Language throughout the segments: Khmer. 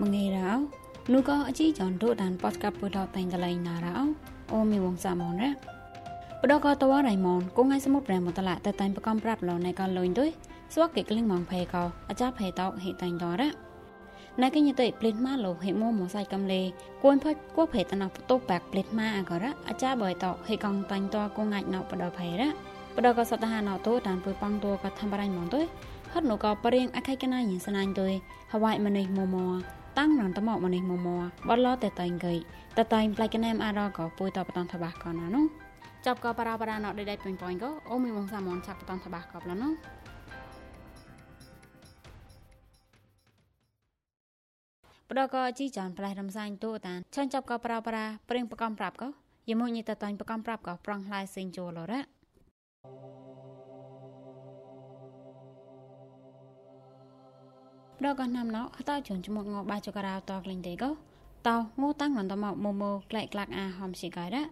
មងេរោនោះក៏អជីចនដូដានប៉តកាពុតតែងតឡៃណារោអូមីវងសាមនរ៉ាបដកតវរៃមនគងឯសមុទ្រប្រែមតឡាតែតែងប្រកំប្រាប់លនៅកលុញទុយ ស្វកកិក្លិងម៉ងភេកោអាចាភេតោហេតែងតរ៉ាណែកញិតេផ្លេតម៉ាលោហេមោមសៃកំលេគួនផាច់គួភេតណោបតូបាក់ផ្លេតម៉ាអករ៉ាអាចាបយតោហេកងតាញ់តគងងាច់ណោបដភេរ៉ាបដកសតហាណោតូតានពុយប៉ងតូក៏ធ្វើបរៃមនទុយហត់នោះក៏ប្រៀងអខៃកណាញិសណាញ់ទុយហវ៉ៃមនេះមោមោតាំងនន្តមកមនេះមមបលតែតែងកៃតតែងផ្លៃកណែមអារក៏ពុយតបតនតបាកណានោះចាប់ក៏បារបារណដេដេពេញប៉ងក៏អូមីវងសាមនឆាប់បតនតបាកបលនោះ បដកជីចានផ្លែរំសាញ់តូតានឆានចាប់ក៏ប្រាប្រាព្រៀងបកំប្រាប់ក៏យមួយញីតតែងបកំប្រាប់ក៏ប្រងឡាយសេងចូលរ៉ាដកណាំណោខតជន់ចមុកងបាចករៅតក្លែងទេក៏តោងូតាំងនន្តមកមមក្លែកក្លាក់អាហំសិកាយរ៉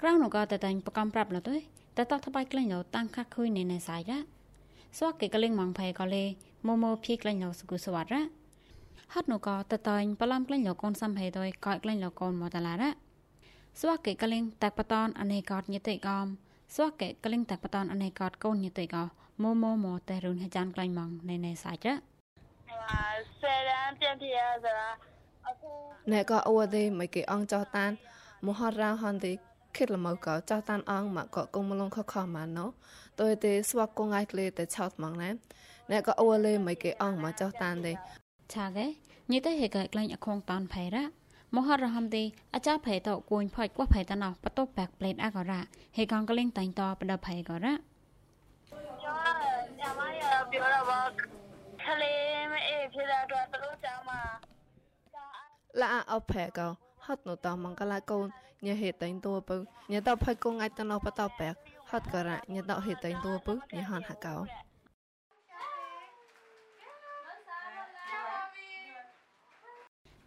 ក្រៅនោះក៏តែតែងប្រកំប្រាប់លទៅតែតោះថ្បៃក្លែងលោតាំងខាក់ខុយនៅในសាយរ៉ស្វកគេក្លែងម៉ងផៃក៏លេមមភីក្លែងលោសគុសវត្តរ៉ ហត់នោះក៏តតែងបឡំក្លែងលកូនសំហេដោយកោក្លែងលកូនមកតឡារ៉ាស្វះកេកលិងតាក់បតនអនេកតញិតិកំស្វះកេកលិងតាក់បតនអនេកតកូនញិតិកោម៉ូម៉ូម៉ូតេរុនហចានក្លែងម៉ងណេណេសាច់សេរានទៀមធាសាណែក៏អួតទេមិនគេអងចោះតានមហរ៉ាហនទេគិតលមកកោចោះតានអងមកក៏គុំលងខខម៉ានណូតើទេស្វះគងឯក្លេតែឆោតម៉ងណែណែក៏អួលេមិនគេអងមកចោះតានទេ ឆាកេញីតេហេកក្លែងអខងតានផៃរ៉ាមហរហំទីអាចារភ័យតគួយផាច់គោះភ័យតណោះបតបបាក់ប្លេតអករ៉ាហេកងក្លែងតាញ់តបដភ័យករ៉ាឡាអផែកោហត់នោះតមងកលាកូនញ៉ហេតេងតួពឹញ៉តភ័យកងអាចតណោះបតបបាក់ហត់ករ៉ាញ៉តហេតេងតួពឹញ៉ហានហកោ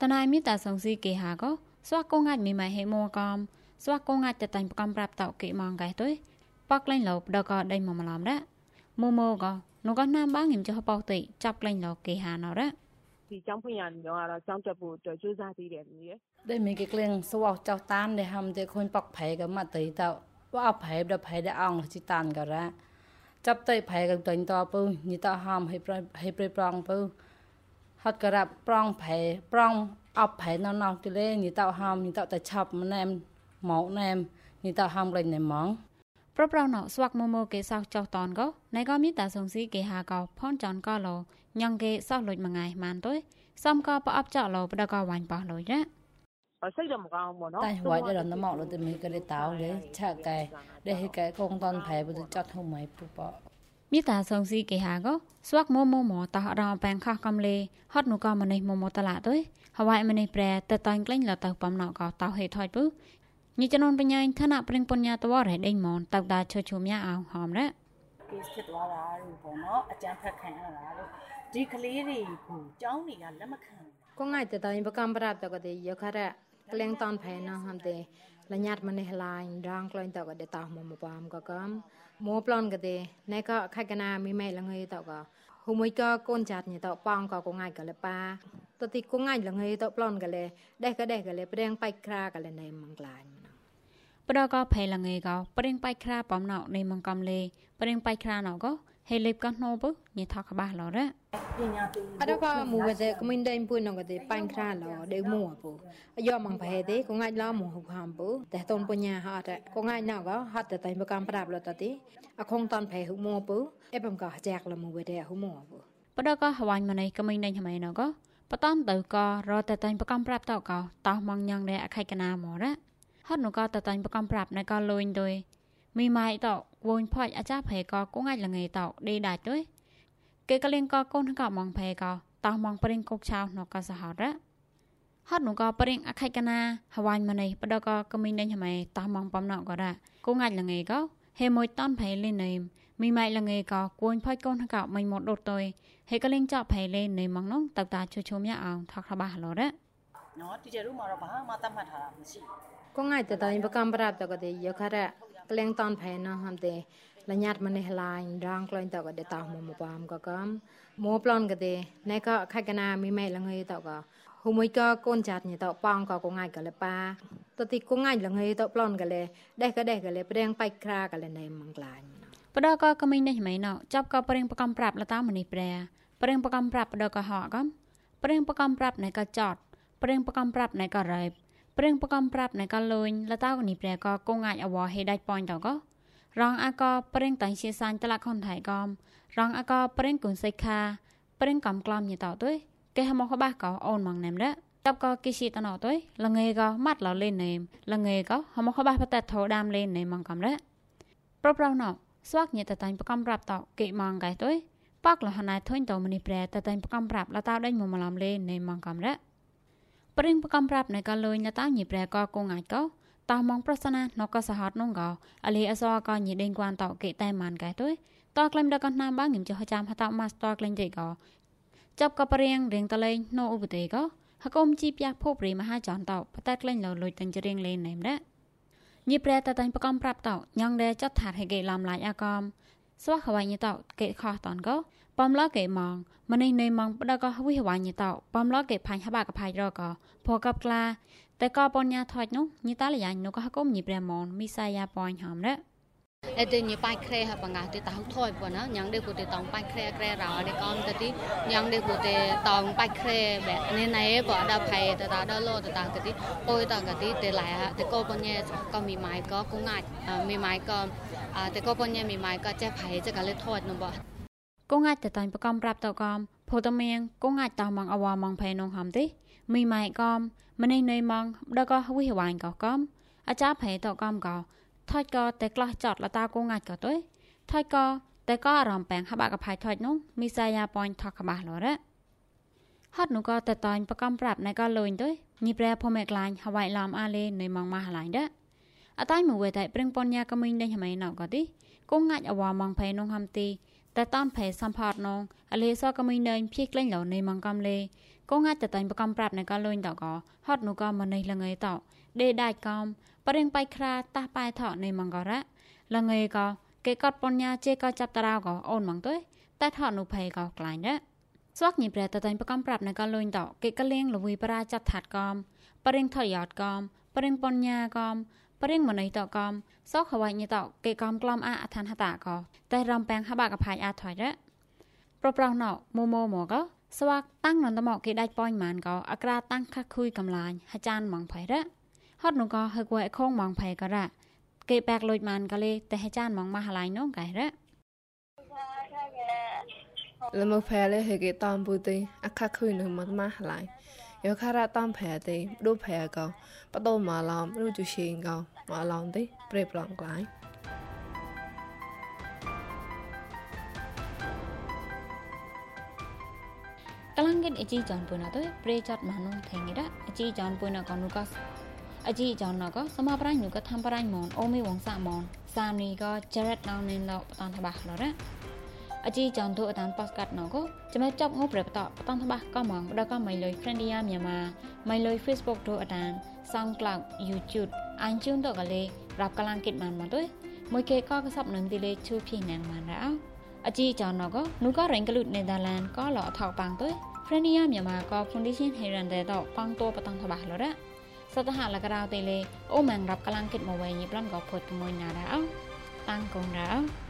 តណៃមីតាសងស៊ីគេហាកោស្វាកងអាចមីម៉ៃហេមួកំស្វាកងអាចតតាញ់ប្រកំប្រាប់តោគេម៉ងកែទុយប៉កលែងលោបដកដេញមមឡំរ៉ម៉ូម៉ូកោនោះក៏ណាំបាងងឹមចុះပေါតិចាប់ក្លែងលោគេហាណរ៉ဒီကျောင်းဖွင့်ရနေတော့ကတော့ကျောင်းတက်ဖို့အတွက်ကြိုးစားသေးတယ်လူကြီးได้มีกี่เกลียงสวอกเจ้าตานได้ทำได้คนปอกไผกับมาตีเต้าว่าเอาไผได้ไผได้อ่องจิตานก็ละจับเตยไผกับตัวต่อปูนี่ต่อหอมให้ให้ไปปรองปูฮอดกระรับปรองไผป ហត់ការ៉ាប់ប្រងប្រែប្រងអប់ប្រែណោណោទីលេញីតោហមញីតោតែឆប់ណែមមកណែមញីតោហមលេងណែមងប្រប្រណោស្វាក់មមគេសោះចោះតនក៏ណៃក៏មានតាសងស៊ីគេហាកោផនចនក៏លោញ៉ងគេសោះលុចមួយថ្ងៃបានទុយសំក៏ប្រអប់ចោលលោប្រដកវាញ់ប៉ោះលុយណាអសិរមកងមកណោតែហួយដល់ណមកលុយតែមីក៏លេតោលេឆាកែដែលហេកែកងតនប្រែបើចត់ហុំហើយពុប มิตาทรงซีเกหาก็สวักโมโมโมตอรอแปงข้อกำเลฮอดนูก็มันในโมโมตลาดด้วยฮาวายมันในแปรแต่ตอนกลิ้งเราตอปอมหนอก็ตอเหตุถอยปุ๊นี่จะนอนปัญญาธนะปริงปัญญาตัวไรเด้งมอนตักดาชชุมยาเอาหอมแล้วကိစ္စဖြစ်သွားတာလို့ပေါ့နော်အကြံဖက်ခံရတာလို့ဒီကလေးတွေကိုចောင်းတွေကလက်မခံဘူးကိုငိုက်တဲ့တိုင်းပကံပရတကတဲ့ရခရက် ក្លែងតនផែណោះហំទេលញាត់មនេះឡាញរងក្លែងតក៏ទេតោះមកមកបំក៏កំមួប្លន់ក៏ទេណែក៏ខៃកណាមីម៉ែលងើតក៏ហូមួយក៏កូនចាត់ញីតប៉ងក៏កងាយក៏លប៉ាតទីកងាយលងើតប្លន់ក៏លេដេះក៏ដេះក៏លេព្រៀងបៃក្រាក៏លេណែមងក្លាញបដកភៃលងេកោព្រៀងបៃក្រាបំណោនៃមងកំលេព្រៀងបៃក្រាណោកោ ហេលេបកណូបុញីថកបាសឡរ៉អដកមូវទេក្មិនដេញពួយនងទេបាញ់ក្រាឡដេមួពុអយកមងប្រហេទេកងាច់ឡមហុខំពុតែតូនបញ្ញាហត់កងាច់ណកហត់តែតែបកំប្រាប់លតទីអខងតនប្រហេហុមួពុអេបំកោចាក់លមូវទេហុមួពុបដកហវាញ់ម៉ណៃក្មិនដេញថ្មីណកបតនទៅក៏រតែតែបកំប្រាប់តកោតោះម៉ងញ៉ងដែរអខៃកណាមរ៉ហត់នោះក៏តតាញ់បកំប្រាប់ណៃក៏លុញដោយ មីម៉ៃតោវងផាច់អាចារ្យភេកកងអាចលងៃតោដេដាច់ទុយគេកលៀងកកូនកមងភេកតោមងប្រេងគុកឆៅណកសហរៈហត់នោះក៏ប្រេងអខៃកណាហវាញ់ម៉ណៃបដកកមីនដេញហ្មៃតោមងបំណកក៏រៈគងអាចលងៃកោហេមួយតនភេលេណេមមីម៉ៃលងៃកោគួនផាច់កូនកមិនមកដុតទុយហេកលៀងចោភេលេណេមងនោះតតាជុជុំយ៉ាអងថកថាបាហឡរៈណោទីជេរុមករបាមកតាមថារ៉ាមស៊ីគងអាចតតាញបកំប្រាតកទេយខរៈ kam bra ta ko de yo khara kleng ton phe na ham de la nyat mane hlai rang kloin ta ko de ta mo mo pam ko kam mo plon ko de ne ko kha kana mi mai la ngai ta ko hu moi ko kon chat ni ta pong ko ko ngai ko le pa ta ti ko ngai la ngai ta plon ko le de ko de ko le preng pai kra ko le nei mang klañ បដកក៏មិននេះមិនណោចាប់ក៏ប្រេងប្រកំប្រាប់លតាមនេះប្រែប្រេងប្រកំប្រាប់បដកហកកំប្រេងប្រកំប្រាប់ណៃក៏ចតប្រេងប្រកំប្រាប់ណៃក៏រ៉ៃ ប្រេងប្រកំប្រាប់ណៃក៏លួញលតាកនេះប្រែក៏គងអាចអវហេដាច់ប៉ុនតក៏រងអាក៏ប្រេងតៃជាសាញ់តឡាខុនថៃកំរងអាក៏ប្រេងគុនសៃខាប្រេងកំក្លំញីតទៅគេហមកបាក៏អូនម៉ងណែមដែរចាប់ក៏គិស៊ីតណោទៅលងេក៏ម៉ាត់ឡលេនេមលងេក៏ហមកបាបតថោដាមលេនេម៉ងកំដែរប្រប្រណោស្វាក់ញតតាញ់ប្រកំប្រាប់តគេម៉ងកែទៅប៉កលហណៃធុញតមនីប្រែតតាញ់ប្រកំប្រាប់លតោដេញមមឡំលេនេម៉ងកំដែរ ព្រិងប្រកំប្រាប់នៃក៏លុយលតោញីប្រែក៏គងអាចក៏តោះมองប្រសនានកសហតនងកអលីអសក៏ញីដេងគួនតគេតែម៉ានកែទៅតក្លែមដកណាំបាងងឹមចោះចាំហតម៉ាស្តក្លែងទេក៏ចាប់ក៏ព្រៀងរៀងតលេងណូឧបទេក៏ហកុំជីផ្ទះភពរីមហាចនតបតក្លែងលលុយតាំងជរៀងលេណែមដែរញីប្រែតតាញ់ប្រកំប្រាប់តញងដែរចាត់ថាឲ្យគេឡំឡាយអាកំស្វះខវ៉ៃញីតគេខោះតនក៏បំឡ គេម៉ងម្នេះនៃម៉ងបដកវិហវ៉ៃញីតបំឡគេផាញ់ហបាកផាយរក៏ភកបក្លាតែក៏បញ្ញាថោចនោះញីតាលយ៉ាញ់នោះក៏ហកុំញីប្រែមនមីសាយ៉ាប៉ាញ់ហំដែរ e te ni pai kre ha banga te tau thoi po na nyang de ku te tong pai kre kre ra de kom te ti nyang de ku te tong pai kre be ne na e bo da phai te ta da lo te ta te ti oi ta ga ti te lai ha te ko po nye ko mi mai ko ku ngai mi mai ko te ko po nye mi mai ko che phai che ga le thoi no bo គងអាចតតាញ់ប្រកំប្រាប់តកំភូតមៀងគងអាចតមងអវមងផេនងហំទេមីម៉ៃកំម្នេះនៃមងដកវិហវ៉ាញ់កកំអាចារ្យផេតកំកថយក៏តែក្លោះចតលតាគងអាចក៏ទៅថយក៏តែក៏អារម្មណ៍ប៉ែងហបាក់កផៃថយនោះមីសាយ៉ាប៉នថកកបាស់លរ៉ាហត់នោះក៏តែតាញ់ប្រកំប្រាប់ណៃក៏លុញទៅញីប្រែភមេក្លាញ់ហវៃឡំអាលេនៃម៉ងម៉ាស់ឡាញ់ដែរអតាញ់មួយវេតែប្រឹងពនញ៉ាក៏មីងដេញហមៃណៅក៏ទីគងងាច់អវម៉ងផៃនោះហំទី តែតនផៃសំផតនងអលេសក៏មីងដេញភៀក្លែងលនៃម៉ងកំលេគងងាច់តែតាញ់ប្រកំប្រាប់ណៃក៏លុញតក៏ហត់នោះក៏មិននេះលងៃតដេដាច់កំប្រេងបៃក្រាតះប៉ែថោនៃមងករ៉ាលងេក៏គេកត់បញ្ញាជេក៏ចាប់តារោក៏អូនម៉ងទៅតែថោនុភ័យក៏ក្លាញ់ដែរស្វាក់ញីប្រែតតែប្រកំប្រាប់នៅក៏លុញតគេក៏លៀងលវីប្រាចាត់ថាត់កំប្រេងថយតកំប្រេងបញ្ញាកំ ប្រេងមណៃតកំសោខវ៉ៃញីតគេកំក្លំអាអឋានហតាក៏តែរំប៉ែងហបាកផាយអាថយដែរប្រប្រោណោម៉ូម៉ូមកក៏ស្វាក់តាំងនន្តមកគេដាច់ប៉ាញ់ម៉ានក៏អក្រាតាំងខះខុយកំឡាញអាចារ្យម៉ងផៃដែរហត់នោះក៏ហឹកវ៉ៃខងម៉ងផៃក៏រ៉ាគេបែកលុយម៉ានក៏លេតែហេចានម៉ងម៉ាស់ឡៃនោះកែរ៉ាលមផែលេហេគេតំពូទេអខខុយនឹងមកម៉ាស់ឡៃ យកខារ៉ាតំផែទេឌូផែក៏បដោម៉ាឡំរូជូស៊ីងក៏ម៉ាឡំទេប្រេប្រងក្លាយកលាំងកិនអជីចនពុនទៅប្រេចាត់ម៉ានុងថេងរ៉ាអជីចនពុនក៏នោះក៏អជីចនក៏សមប្រាញ់នោះក៏ធ្វើប្រាញ់មនអូមីវងសាមនសាមនេះក៏ Jared ណៅនិនឡបតនតបាស់ឡរ៉ា អជីចន្ទុអតានប៉សកាត់ណកចាំចប់ហូប្រតបតនបាក៏មកដល់ក៏មិនលុយហ្វ្រេនឌីយ៉ាមីម៉ាមិនលុយ Facebook ទូអតាន SoundCloud YouTube អានជូនតកលេរាប់កលាំងគិតបានមកទុយមួយគេក៏កសបនឹងទីលេជួយភីណាងបានដែរអជីចន្ទុក៏នោះក៏រែងកលុតនេដាឡានក៏លអថោប៉ាំងទុយហ្វ្រេនឌីយ៉ាមីម៉ាក៏ Foundation Heran ដែរតប៉ាំងតបតនបាលរ៉ាសតហលករៅទេលេអូម៉ាំងរាប់កលាំងគិតមកវិញប្លន់ក៏ពុតមួយណាដែរតាំងកូនដែរ